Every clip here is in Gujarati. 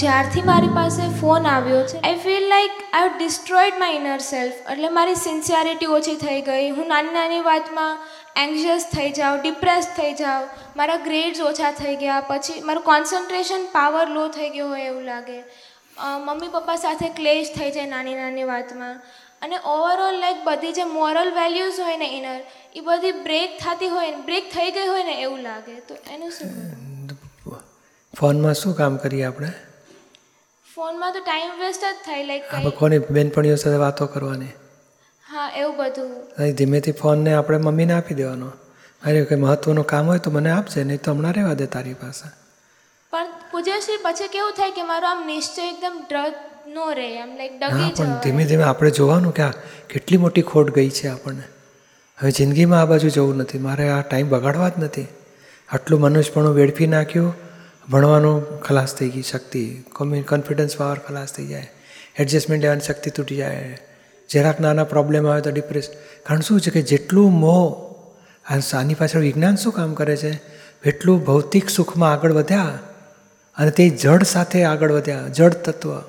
જ્યારથી મારી પાસે ફોન આવ્યો છે I feel like I have destroyed my inner self એટલે મારી સિન્સિયરિટી ઓછી થઈ ગઈ. હું નાની નાની વાતમાં એન્ગ્ઝિયસ થઈ જાઉં ડિપ્રેસ થઈ જાઉં. મારા ગ્રેડ્સ ઓછા થઈ ગયા. પછી મારું કોન્સન્ટ્રેશન પાવર લો થઈ ગયો હોય એવું લાગે. મમ્મી પપ્પા સાથે ક્લેશ થઈ જાય નાની નાની વાતમાં. અને ઓવરઓલ લાઈક બધી જે મોરલ વેલ્યુઝ હોય ને ઇનર એ બધી બ્રેક થતી હોય ને બ્રેક થઈ ગઈ હોય ને એવું લાગે. તો એનું શું? ફોનમાં શું કામ કરીએ આપણે? ફોનમાં તો ટાઈમ વેસ્ટ જ થાય લાઈક આપણે કોની બેનપણીઓ સાથે વાતો કરવાની. હા એવું બધું. ધીમેથી ફોનને આપણે મમ્મીને આપી દેવાનો. અરે કંઈ મહત્ત્વનું કામ હોય તો મને આપજે નહીં તો હમણાં રહેવા દે તારી પાસે. પણ પૂજ્યશ્રી પછી કેવું થાય કે મારો આમ નિશ્ચય એકદમ ડ્રગ નો રહે આમ લાઈક ડગી પણ ધીમે ધીમે આપણે જોવાનું કે આ કેટલી મોટી ખોટ ગઈ છે આપણને. હવે જિંદગીમાં આ બાજુ જવું નથી મારે આ ટાઈમ બગાડવા જ નથી. આટલું મનુષ્યપણું વેડફી નાખ્યું ભણવાનું ખલાસ થઈ ગઈ શક્તિ કોમ્યુ કોન્ફિડન્સ પાવર ખલાસ થઈ જાય એડજસ્ટમેન્ટ લેવાની શક્તિ તૂટી જાય. જરાક નાના પ્રોબ્લેમ આવે તો ડિપ્રેસ કારણ શું છે કે જેટલું મોહ આની પાછળ વિજ્ઞાન શું કામ કરે છે? એટલું ભૌતિક સુખમાં આગળ વધ્યા અને તે જડ સાથે આગળ વધ્યા જડ તત્વ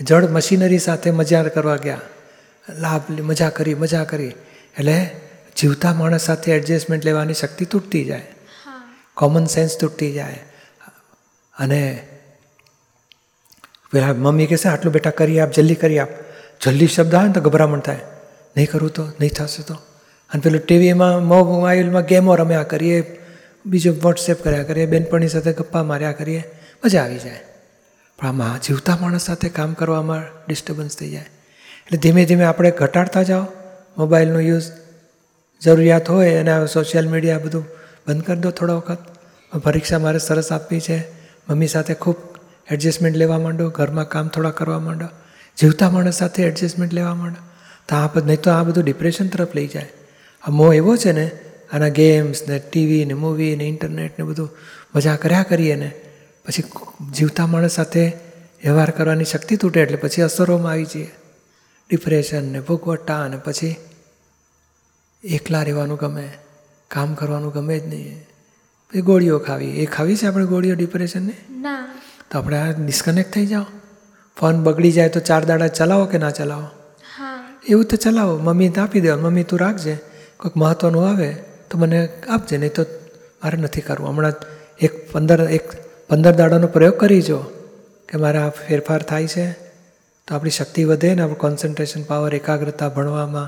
જડ મશીનરી સાથે મજા કરવા ગયા. લાભ મજા કરી મજા કરી. એટલે જીવતા માણસ સાથે એડજસ્ટમેન્ટ લેવાની શક્તિ તૂટતી જાય. કોમન સેન્સ તૂટતી જાય. અને પેલા મમ્મી કહેશે આટલું બેટા કરી આપ, જલ્દી કરી આપ. જલ્દી શબ્દ આવે ને તો ગભરામણ થાય. નહીં કરું તો, નહીં થશે તો. અને પેલું ટીવીમાં મોબાઈલમાં ગેમો રમ્યા કરીએ, બીજું વોટ્સએપ કર્યા કરીએ બેનપણી સાથે ગપ્પા માર્યા કરીએ, મજા આવી જાય. પણ આમાં જીવતા માણસ સાથે કામ કરવામાં ડિસ્ટર્બન્સ થઈ જાય. એટલે ધીમે ધીમે આપણે ઘટાડતા જાઓ. મોબાઈલનો યુઝ જરૂરિયાત હોય અને સોશિયલ મીડિયા બધું બંધ કરી દો થોડો વખત. પરીક્ષા મારે સરસ આપવી છે. મમ્મી સાથે ખૂબ એડજસ્ટમેન્ટ લેવા માંડો, ઘરમાં કામ થોડા કરવા માંડો, જીવતા માણસ સાથે એડજસ્ટમેન્ટ લેવા માંડો. તો આ નહીં તો આ બધું ડિપ્રેશન તરફ લઈ જાય. આ મોહ એવો છે ને, આના ગેમ્સ ને ટીવી ને મૂવી ને ઇન્ટરનેટ ને બધું મજા કર્યા કરીએ ને, પછી જીવતા માણસ સાથે વ્યવહાર કરવાની શક્તિ તૂટે એટલે પછી અસરોમાં આવી જઈએ. ડિપ્રેશન ને ભોગવટા અને પછી એકલા રહેવાનું ગમે, કામ કરવાનું ગમે જ નહીં. પછી ગોળીઓ ખાવી. એ ખાવી છે આપણે ગોળીઓ ડિપ્રેશનની ના? તો આપણે આ ડિસ્કનેક્ટ થઈ જાઓ. ફોન બગડી જાય તો ચાર દાડા ચલાવો કે ના ચલાવો? એવું તો ચલાવો. મમ્મી તો આપી દેવાનું. મમ્મી તું રાખજે. કોઈક મહત્ત્વનું આવે તો મને આપજે. નહીં તો મારે નથી કરવું. હમણાં એક પંદર એક પંદર દાડાનો પ્રયોગ કરી જો કે મારે આ ફેરફાર થાય છે. તો આપણી શક્તિ વધે ને આપણું કોન્સન્ટ્રેશન પાવર એકાગ્રતા ભણવામાં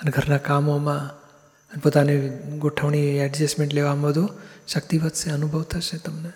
અને ઘરના કામોમાં. અને પોતાની ગોઠવણી એડજસ્ટમેન્ટ લેવામાં બધું શક્તિ વધશે અનુભવ થશે તમને.